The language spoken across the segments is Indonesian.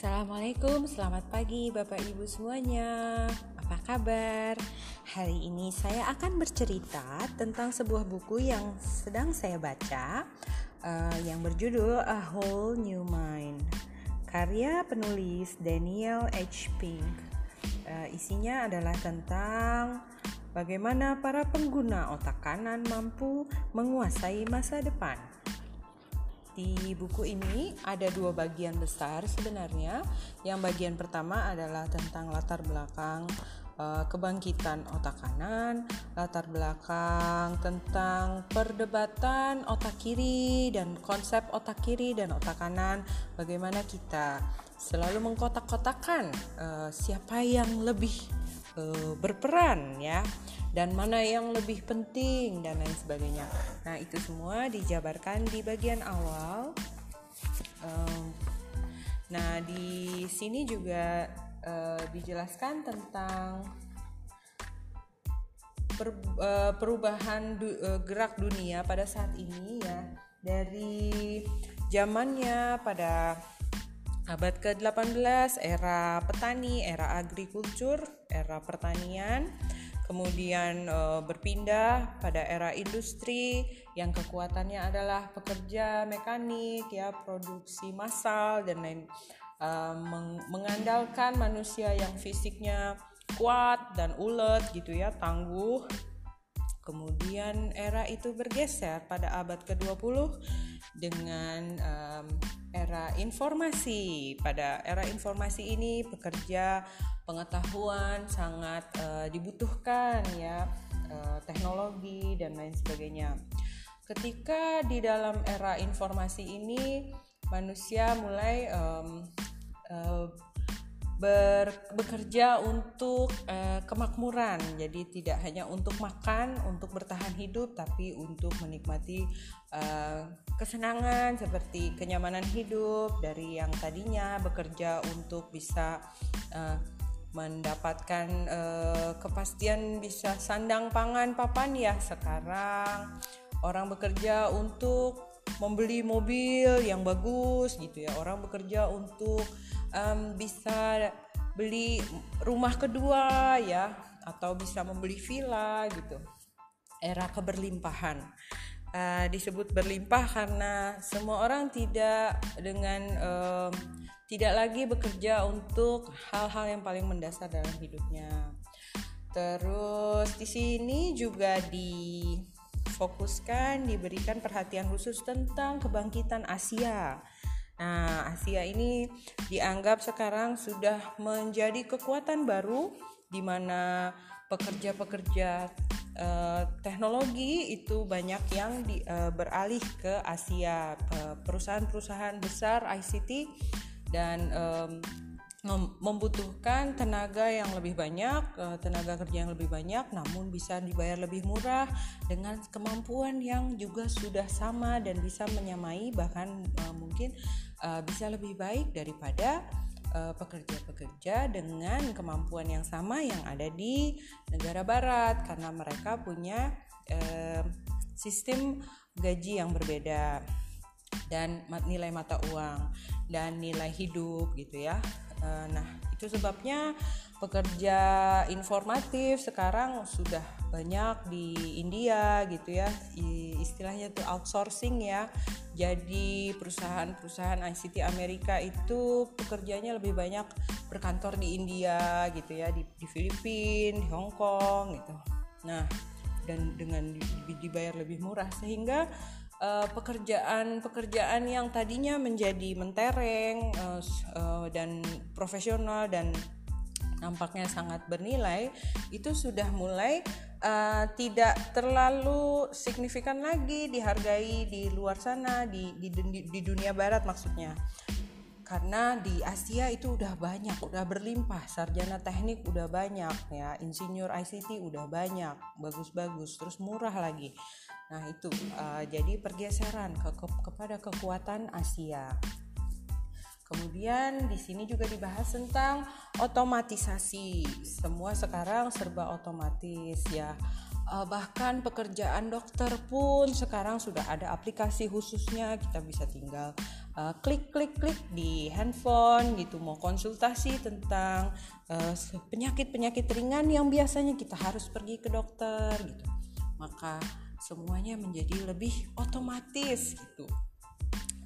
Assalamualaikum, selamat pagi Bapak Ibu semuanya. Apa kabar? Hari ini saya akan bercerita tentang sebuah buku yang sedang saya baca uh, yang berjudul A Whole New Mind. Karya penulis Daniel H. Pink. Uh, isinya adalah tentang bagaimana para pengguna otak kanan mampu menguasai masa depan. Di buku ini ada dua bagian besar sebenarnya. Yang bagian pertama adalah tentang latar belakang uh, kebangkitan otak kanan, latar belakang tentang perdebatan otak kiri dan konsep otak kiri dan otak kanan, bagaimana kita selalu mengkotak-kotakan uh, siapa yang lebih uh, berperan ya dan mana yang lebih penting dan lain sebagainya. Nah itu semua dijabarkan di bagian awal. Um, nah di sini juga uh, dijelaskan tentang per, uh, perubahan du, uh, gerak dunia pada saat ini ya dari zamannya pada abad ke-18 era petani, era agrikultur, era pertanian kemudian e, berpindah pada era industri yang kekuatannya adalah pekerja mekanik ya produksi massal dan lain e, meng mengandalkan manusia yang fisiknya kuat dan ulet gitu ya tangguh. Kemudian era itu bergeser pada abad ke-20 dengan um, era informasi. Pada era informasi ini pekerja pengetahuan sangat uh, dibutuhkan ya, uh, teknologi dan lain sebagainya. Ketika di dalam era informasi ini manusia mulai um, uh, ber, bekerja untuk uh, kemakmuran. Jadi tidak hanya untuk makan, untuk bertahan hidup, tapi untuk menikmati uh, kesenangan seperti kenyamanan hidup dari yang tadinya bekerja untuk bisa uh, mendapatkan uh, kepastian bisa sandang pangan papan ya sekarang orang bekerja untuk membeli mobil yang bagus gitu ya. Orang bekerja untuk um, bisa beli rumah kedua ya atau bisa membeli villa gitu. Era keberlimpahan. Uh, disebut berlimpah karena semua orang tidak dengan um, tidak lagi bekerja untuk hal-hal yang paling mendasar dalam hidupnya. Terus di sini juga difokuskan diberikan perhatian khusus tentang kebangkitan Asia Nah, Asia ini dianggap sekarang sudah menjadi kekuatan baru di mana pekerja-pekerja uh, teknologi itu banyak yang di, uh, beralih ke Asia. perusahaan-perusahaan besar ICT dan um, membutuhkan tenaga yang lebih banyak, tenaga kerja yang lebih banyak, namun bisa dibayar lebih murah dengan kemampuan yang juga sudah sama dan bisa menyamai bahkan mungkin uh, bisa lebih baik daripada eh, pekerja-pekerja dengan kemampuan yang sama yang ada di negara barat karena mereka punya sistem gaji yang berbeda dan nilai mata uang dan nilai hidup gitu ya. Uh, nah, itu sebabnya pekerja informatif sekarang sudah banyak di India gitu ya. Istilahnya itu outsourcing ya. Jadi perusahaan-perusahaan ICT Amerika itu pekerjanya lebih banyak berkantor di India gitu ya di, di Filipina di Hong Kong gitu. Nah dan dengan dibayar lebih murah sehingga uh, pekerjaan-pekerjaan yang tadinya menjadi mentereng uh, uh, dan profesional dan nampaknya sangat bernilai itu sudah mulai uh, tidak terlalu signifikan lagi dihargai di luar sana di, di di dunia barat maksudnya karena di Asia itu udah banyak, udah berlimpah, sarjana teknik udah banyak ya, insinyur ICT udah banyak, bagus-bagus, terus murah lagi. Nah itu uh, jadi pergeseran ke, ke, kepada kekuatan Asia. Kemudian di sini juga dibahas tentang otomatisasi. Semua sekarang serba otomatis ya. uh, bahkan pekerjaan dokter pun sekarang sudah ada aplikasi khususnya kita bisa tinggal uh, klik klik di handphone gitu mau konsultasi tentang uh, penyakit penyakit ringan yang biasanya kita harus pergi ke dokter gitu maka semuanya menjadi lebih otomatis gitu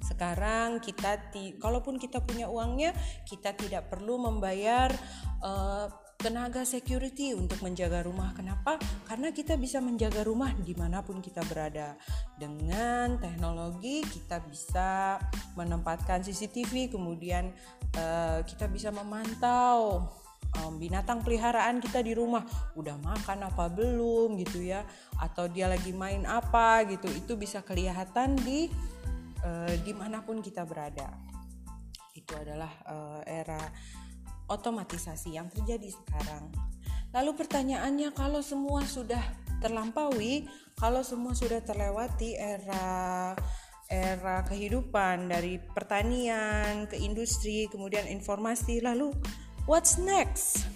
sekarang kita ti kalaupun kita punya uangnya kita tidak perlu membayar uh, tenaga security untuk menjaga rumah. Kenapa? Karena kita bisa menjaga rumah di mana pun kita berada. Dengan teknologi kita bisa menempatkan CCTV, kemudian uh, kita bisa memantau um, binatang peliharaan kita di rumah udah makan apa belum gitu ya, atau dia lagi main apa gitu. Itu bisa kelihatan di uh, di mana pun kita berada. Itu adalah uh, era otomatisasi yang terjadi sekarang. Lalu pertanyaannya kalau semua sudah terlampaui, kalau semua sudah terlewati era era kehidupan dari pertanian ke industri, kemudian informasi, lalu what's next?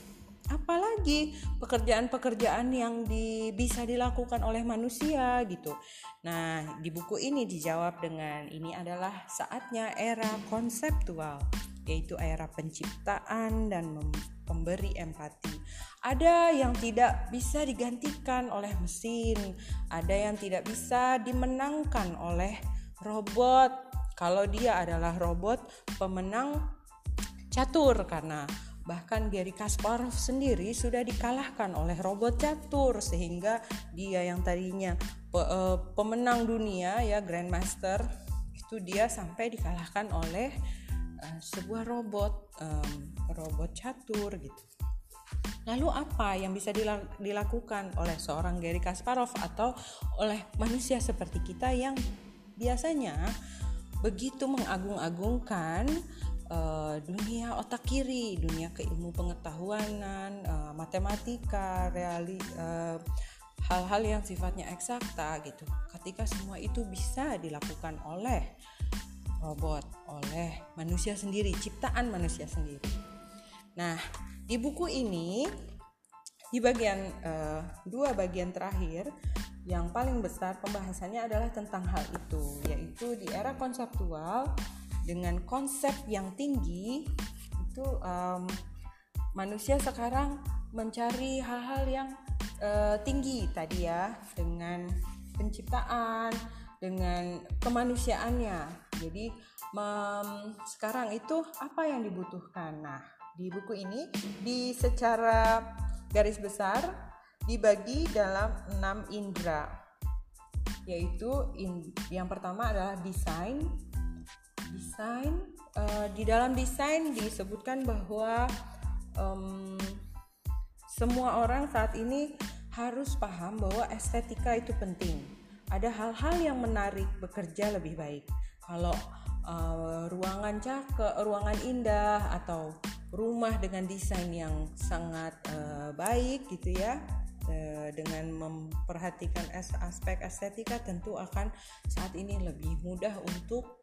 Apalagi pekerjaan-pekerjaan yang di, bisa dilakukan oleh manusia gitu. Nah, di buku ini dijawab dengan ini adalah saatnya era konseptual yaitu era penciptaan dan pemberi empati. Ada yang tidak bisa digantikan oleh mesin, ada yang tidak bisa dimenangkan oleh robot. Kalau dia adalah robot pemenang catur karena bahkan Gary Kasparov sendiri sudah dikalahkan oleh robot catur sehingga dia yang tadinya eh, pemenang dunia ya grandmaster itu dia sampai dikalahkan oleh uh, sebuah robot um, robot catur gitu. Lalu apa yang bisa dilakukan oleh seorang Gary Kasparov atau oleh manusia seperti kita yang biasanya begitu mengagung-agungkan uh, dunia otak kiri, dunia keilmu pengetahuanan, uh, matematika, reali hal-hal yang sifatnya eksakta gitu. Ketika semua itu bisa dilakukan oleh robot oleh manusia sendiri, ciptaan manusia sendiri. Nah, di buku ini di bagian uh, dua bagian terakhir yang paling besar pembahasannya adalah tentang hal itu, yaitu di era konseptual dengan konsep yang tinggi itu um, manusia sekarang mencari hal-hal yang uh, tinggi tadi ya dengan penciptaan dengan kemanusiaannya. Jadi mem, sekarang itu apa yang dibutuhkan? Nah, di buku ini di secara garis besar dibagi dalam enam indera, yaitu yang pertama adalah desain. Desain uh, di dalam desain disebutkan bahwa um, semua orang saat ini harus paham bahwa estetika itu penting ada hal-hal yang menarik bekerja lebih baik. Kalau uh, ruangan cakep, ruangan indah atau rumah dengan desain yang sangat uh, baik gitu ya, dengan memperhatikan aspek estetika tentu akan saat ini lebih mudah untuk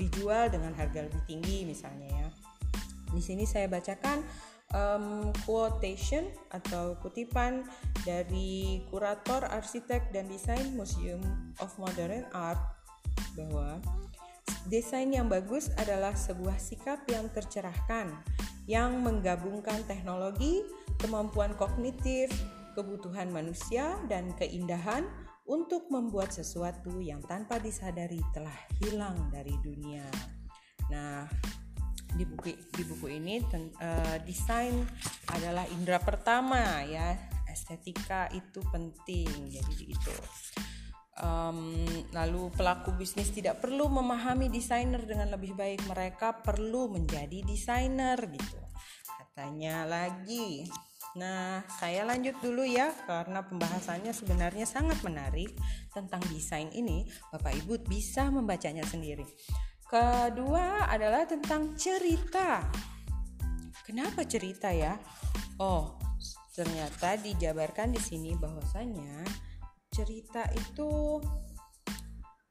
dijual dengan harga lebih tinggi misalnya ya. Di sini saya bacakan um, quotation atau kutipan dari kurator arsitek dan desain Museum of Modern Art bahwa desain yang bagus adalah sebuah sikap yang tercerahkan yang menggabungkan teknologi, kemampuan kognitif, kebutuhan manusia dan keindahan untuk membuat sesuatu yang tanpa disadari telah hilang dari dunia. Nah, di buku di buku ini ten, uh, desain adalah indera pertama ya. Estetika itu penting jadi itu. Um, lalu pelaku bisnis tidak perlu memahami desainer dengan lebih baik. Mereka perlu menjadi desainer gitu. Katanya lagi Nah, saya lanjut dulu ya karena pembahasannya sebenarnya sangat menarik tentang desain ini. Bapak Ibu bisa membacanya sendiri. Kedua adalah tentang cerita. Kenapa cerita ya? Oh, ternyata dijabarkan di sini bahwasanya cerita itu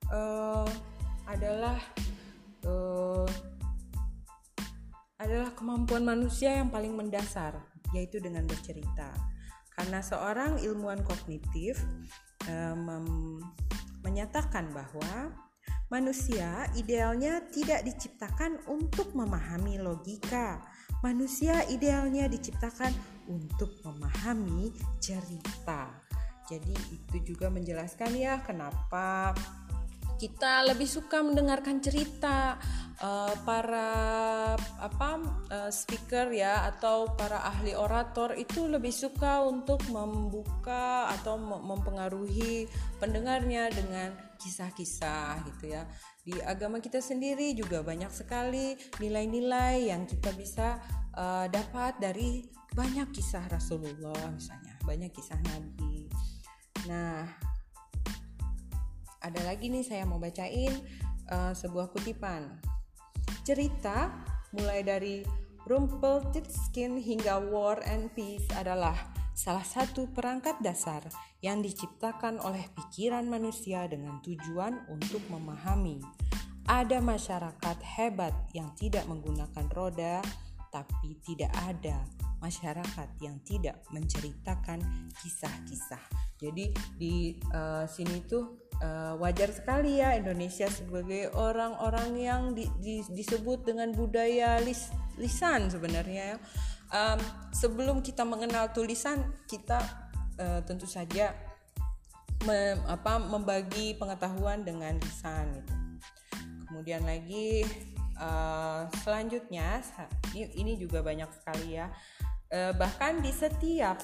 uh, adalah uh, adalah kemampuan manusia yang paling mendasar, yaitu dengan bercerita. karena seorang ilmuwan kognitif uh, menyatakan bahwa manusia idealnya tidak diciptakan untuk memahami logika. Manusia idealnya diciptakan untuk memahami cerita. Jadi itu juga menjelaskan ya kenapa kita lebih suka mendengarkan cerita uh, para apa uh, speaker ya atau para ahli orator itu lebih suka untuk membuka atau mempengaruhi pendengarnya dengan kisah-kisah gitu ya. Di agama kita sendiri juga banyak sekali nilai-nilai yang kita bisa uh, dapat dari banyak kisah Rasulullah misalnya, banyak kisah Nabi. Nah, ada lagi nih saya mau bacain uh, sebuah kutipan. Cerita mulai dari Rumpelstiltskin hingga War and Peace adalah salah satu perangkat dasar yang diciptakan oleh pikiran manusia dengan tujuan untuk memahami. Ada masyarakat hebat yang tidak menggunakan roda, tapi tidak ada masyarakat yang tidak menceritakan kisah-kisah. Jadi di uh, sini tuh uh, wajar sekali ya Indonesia sebagai orang-orang yang di, di, disebut dengan budaya lis, lisan sebenarnya ya. Um, sebelum kita mengenal tulisan kita uh, tentu saja me, apa, membagi pengetahuan dengan lisan gitu. Kemudian lagi uh, selanjutnya ini, ini juga banyak sekali ya. Uh, bahkan di setiap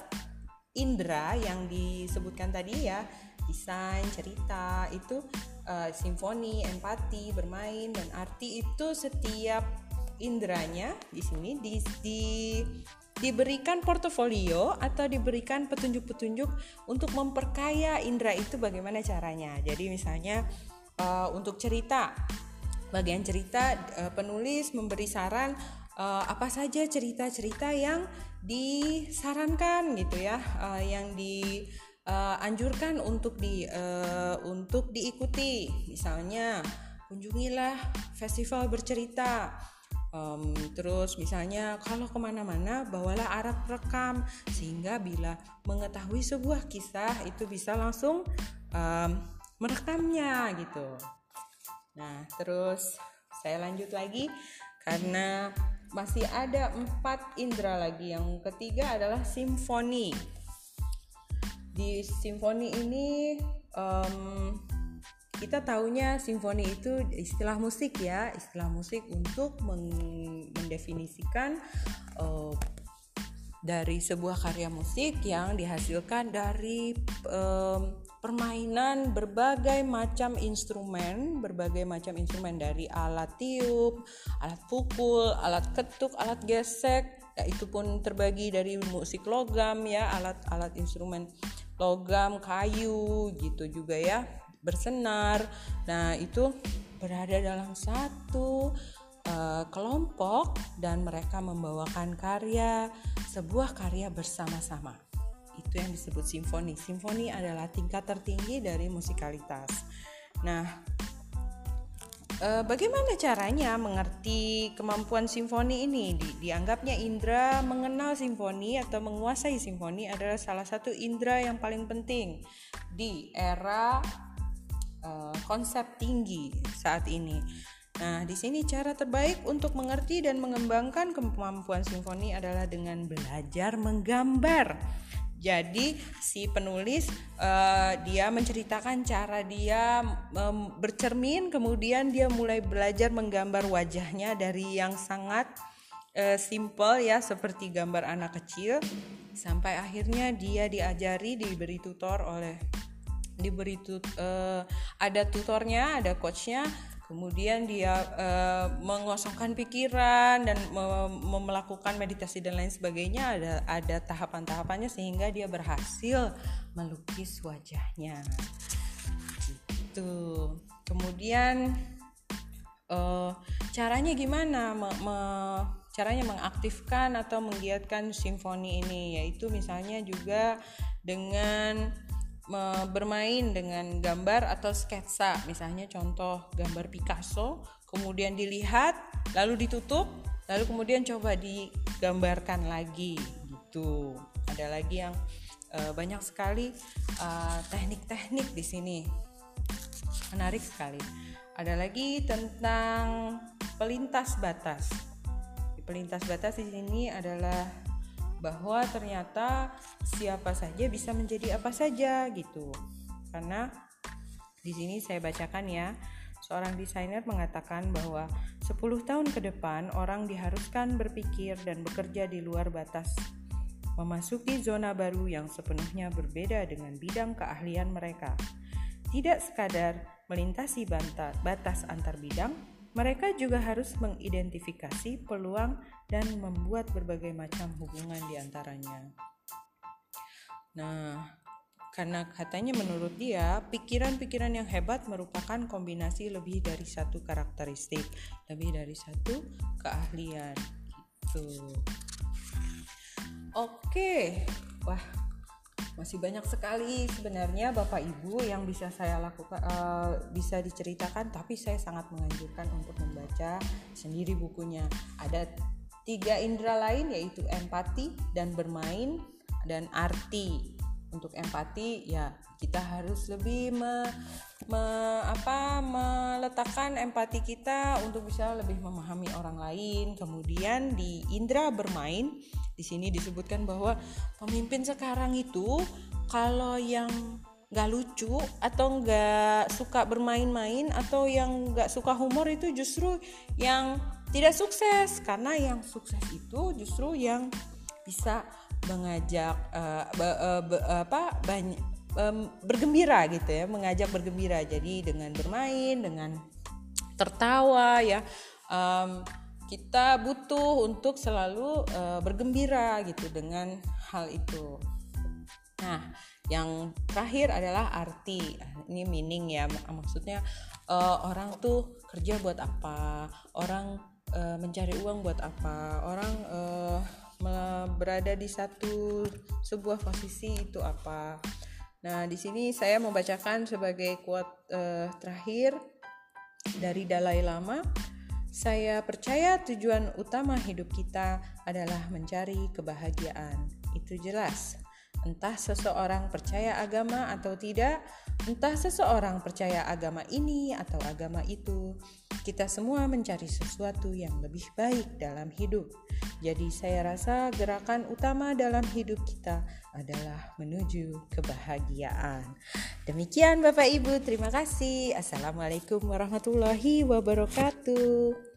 indera yang disebutkan tadi ya desain cerita itu uh, simfoni empati bermain dan arti itu setiap indranya di sini di, di diberikan portofolio atau diberikan petunjuk-petunjuk untuk memperkaya indera itu bagaimana caranya. Jadi misalnya uh, untuk cerita, bagian cerita uh, penulis memberi saran uh, apa saja cerita-cerita yang disarankan gitu ya, uh, yang di uh, anjurkan untuk di uh, untuk diikuti. Misalnya kunjungilah festival bercerita. Um, terus misalnya kalau ke mana-mana bawalah alat rekam. Sehingga bila mengetahui sebuah kisah itu bisa langsung um, merekamnya gitu. Nah terus saya lanjut lagi. Karena masih ada empat indera lagi. Yang ketiga adalah simfoni di simfoni ini um, kita tahunya simfoni itu istilah musik ya. Istilah musik untuk mendefinisikan uh, dari sebuah karya musik yang dihasilkan dari um, permainan berbagai macam instrumen, berbagai macam instrumen dari alat tiup, alat pukul, alat ketuk, alat gesek, ya, itu pun terbagi dari musik logam ya, alat-alat instrumen logam, kayu gitu juga ya, bersenar. Nah, itu berada dalam satu uh, kelompok dan mereka membawakan karya, sebuah karya bersama-sama. Itu yang disebut simfoni. Simfoni adalah tingkat tertinggi dari musikalitas. Nah, E, bagaimana caranya mengerti kemampuan simfoni ini? Di, dianggapnya indera mengenal simfoni atau menguasai simfoni adalah salah satu indera yang paling penting di era e, konsep tinggi saat ini. Nah, di sini cara terbaik untuk mengerti dan mengembangkan kemampuan simfoni adalah dengan belajar menggambar. Jadi si penulis uh, dia menceritakan cara dia um, bercermin, kemudian dia mulai belajar menggambar wajahnya dari yang sangat uh, simple ya seperti gambar anak kecil sampai akhirnya dia diajari diberi tutor oleh diberi tut, uh, ada tutornya, ada coachnya kemudian dia uh, mengosongkan pikiran dan me melakukan meditasi dan lain sebagainya ada ada tahapan-tahapannya sehingga dia berhasil melukis wajahnya. Itu kemudian uh, caranya gimana? Me me caranya mengaktifkan atau menggiatkan simfoni ini yaitu misalnya juga dengan bermain dengan gambar atau sketsa. Misalnya contoh gambar Picasso kemudian dilihat lalu ditutup lalu kemudian coba digambarkan lagi gitu. Ada lagi yang uh, banyak sekali teknik-teknik uh, di sini. Menarik sekali. Ada lagi tentang pelintas batas. Pelintas batas di sini adalah bahwa ternyata siapa saja bisa menjadi apa saja gitu karena di sini saya bacakan ya seorang desainer mengatakan bahwa 10 tahun ke depan orang diharuskan berpikir dan bekerja di luar batas memasuki zona baru yang sepenuhnya berbeda dengan bidang keahlian mereka. Tidak sekadar melintasi batas antar bidang, mereka juga harus mengidentifikasi peluang dan membuat berbagai macam hubungan di antaranya. Nah, karena katanya menurut dia, pikiran-pikiran yang hebat merupakan kombinasi lebih dari satu karakteristik, lebih dari satu keahlian. Gitu. Oke, wah masih banyak sekali sebenarnya Bapak Ibu yang bisa saya lakukan uh, bisa diceritakan tapi saya sangat menganjurkan untuk membaca sendiri bukunya ada tiga indera lain yaitu empati dan bermain dan arti untuk empati ya kita harus lebih me, me, apa, meletakkan empati kita untuk bisa lebih memahami orang lain. Kemudian di indera bermain di sini disebutkan bahwa pemimpin sekarang itu kalau yang nggak lucu atau nggak suka bermain-main atau yang nggak suka humor itu justru yang tidak sukses. Karena yang sukses itu justru yang bisa mengajak uh, be, uh, be, apa banyak um, bergembira gitu ya mengajak bergembira. Jadi dengan bermain dengan tertawa ya um, kita butuh untuk selalu uh, bergembira gitu dengan hal itu nah yang terakhir adalah arti ini meaning ya maksudnya uh, orang tuh kerja buat apa orang uh, mencari uang buat apa orang uh, berada di satu sebuah posisi itu apa. Nah, di sini saya membacakan sebagai quote uh, terakhir dari Dalai Lama. Saya percaya tujuan utama hidup kita adalah mencari kebahagiaan. Itu jelas. Entah seseorang percaya agama atau tidak, entah seseorang percaya agama ini atau agama itu, kita semua mencari sesuatu yang lebih baik dalam hidup. Jadi, saya rasa gerakan utama dalam hidup kita adalah menuju kebahagiaan. Demikian, Bapak Ibu, terima kasih. Assalamualaikum warahmatullahi wabarakatuh.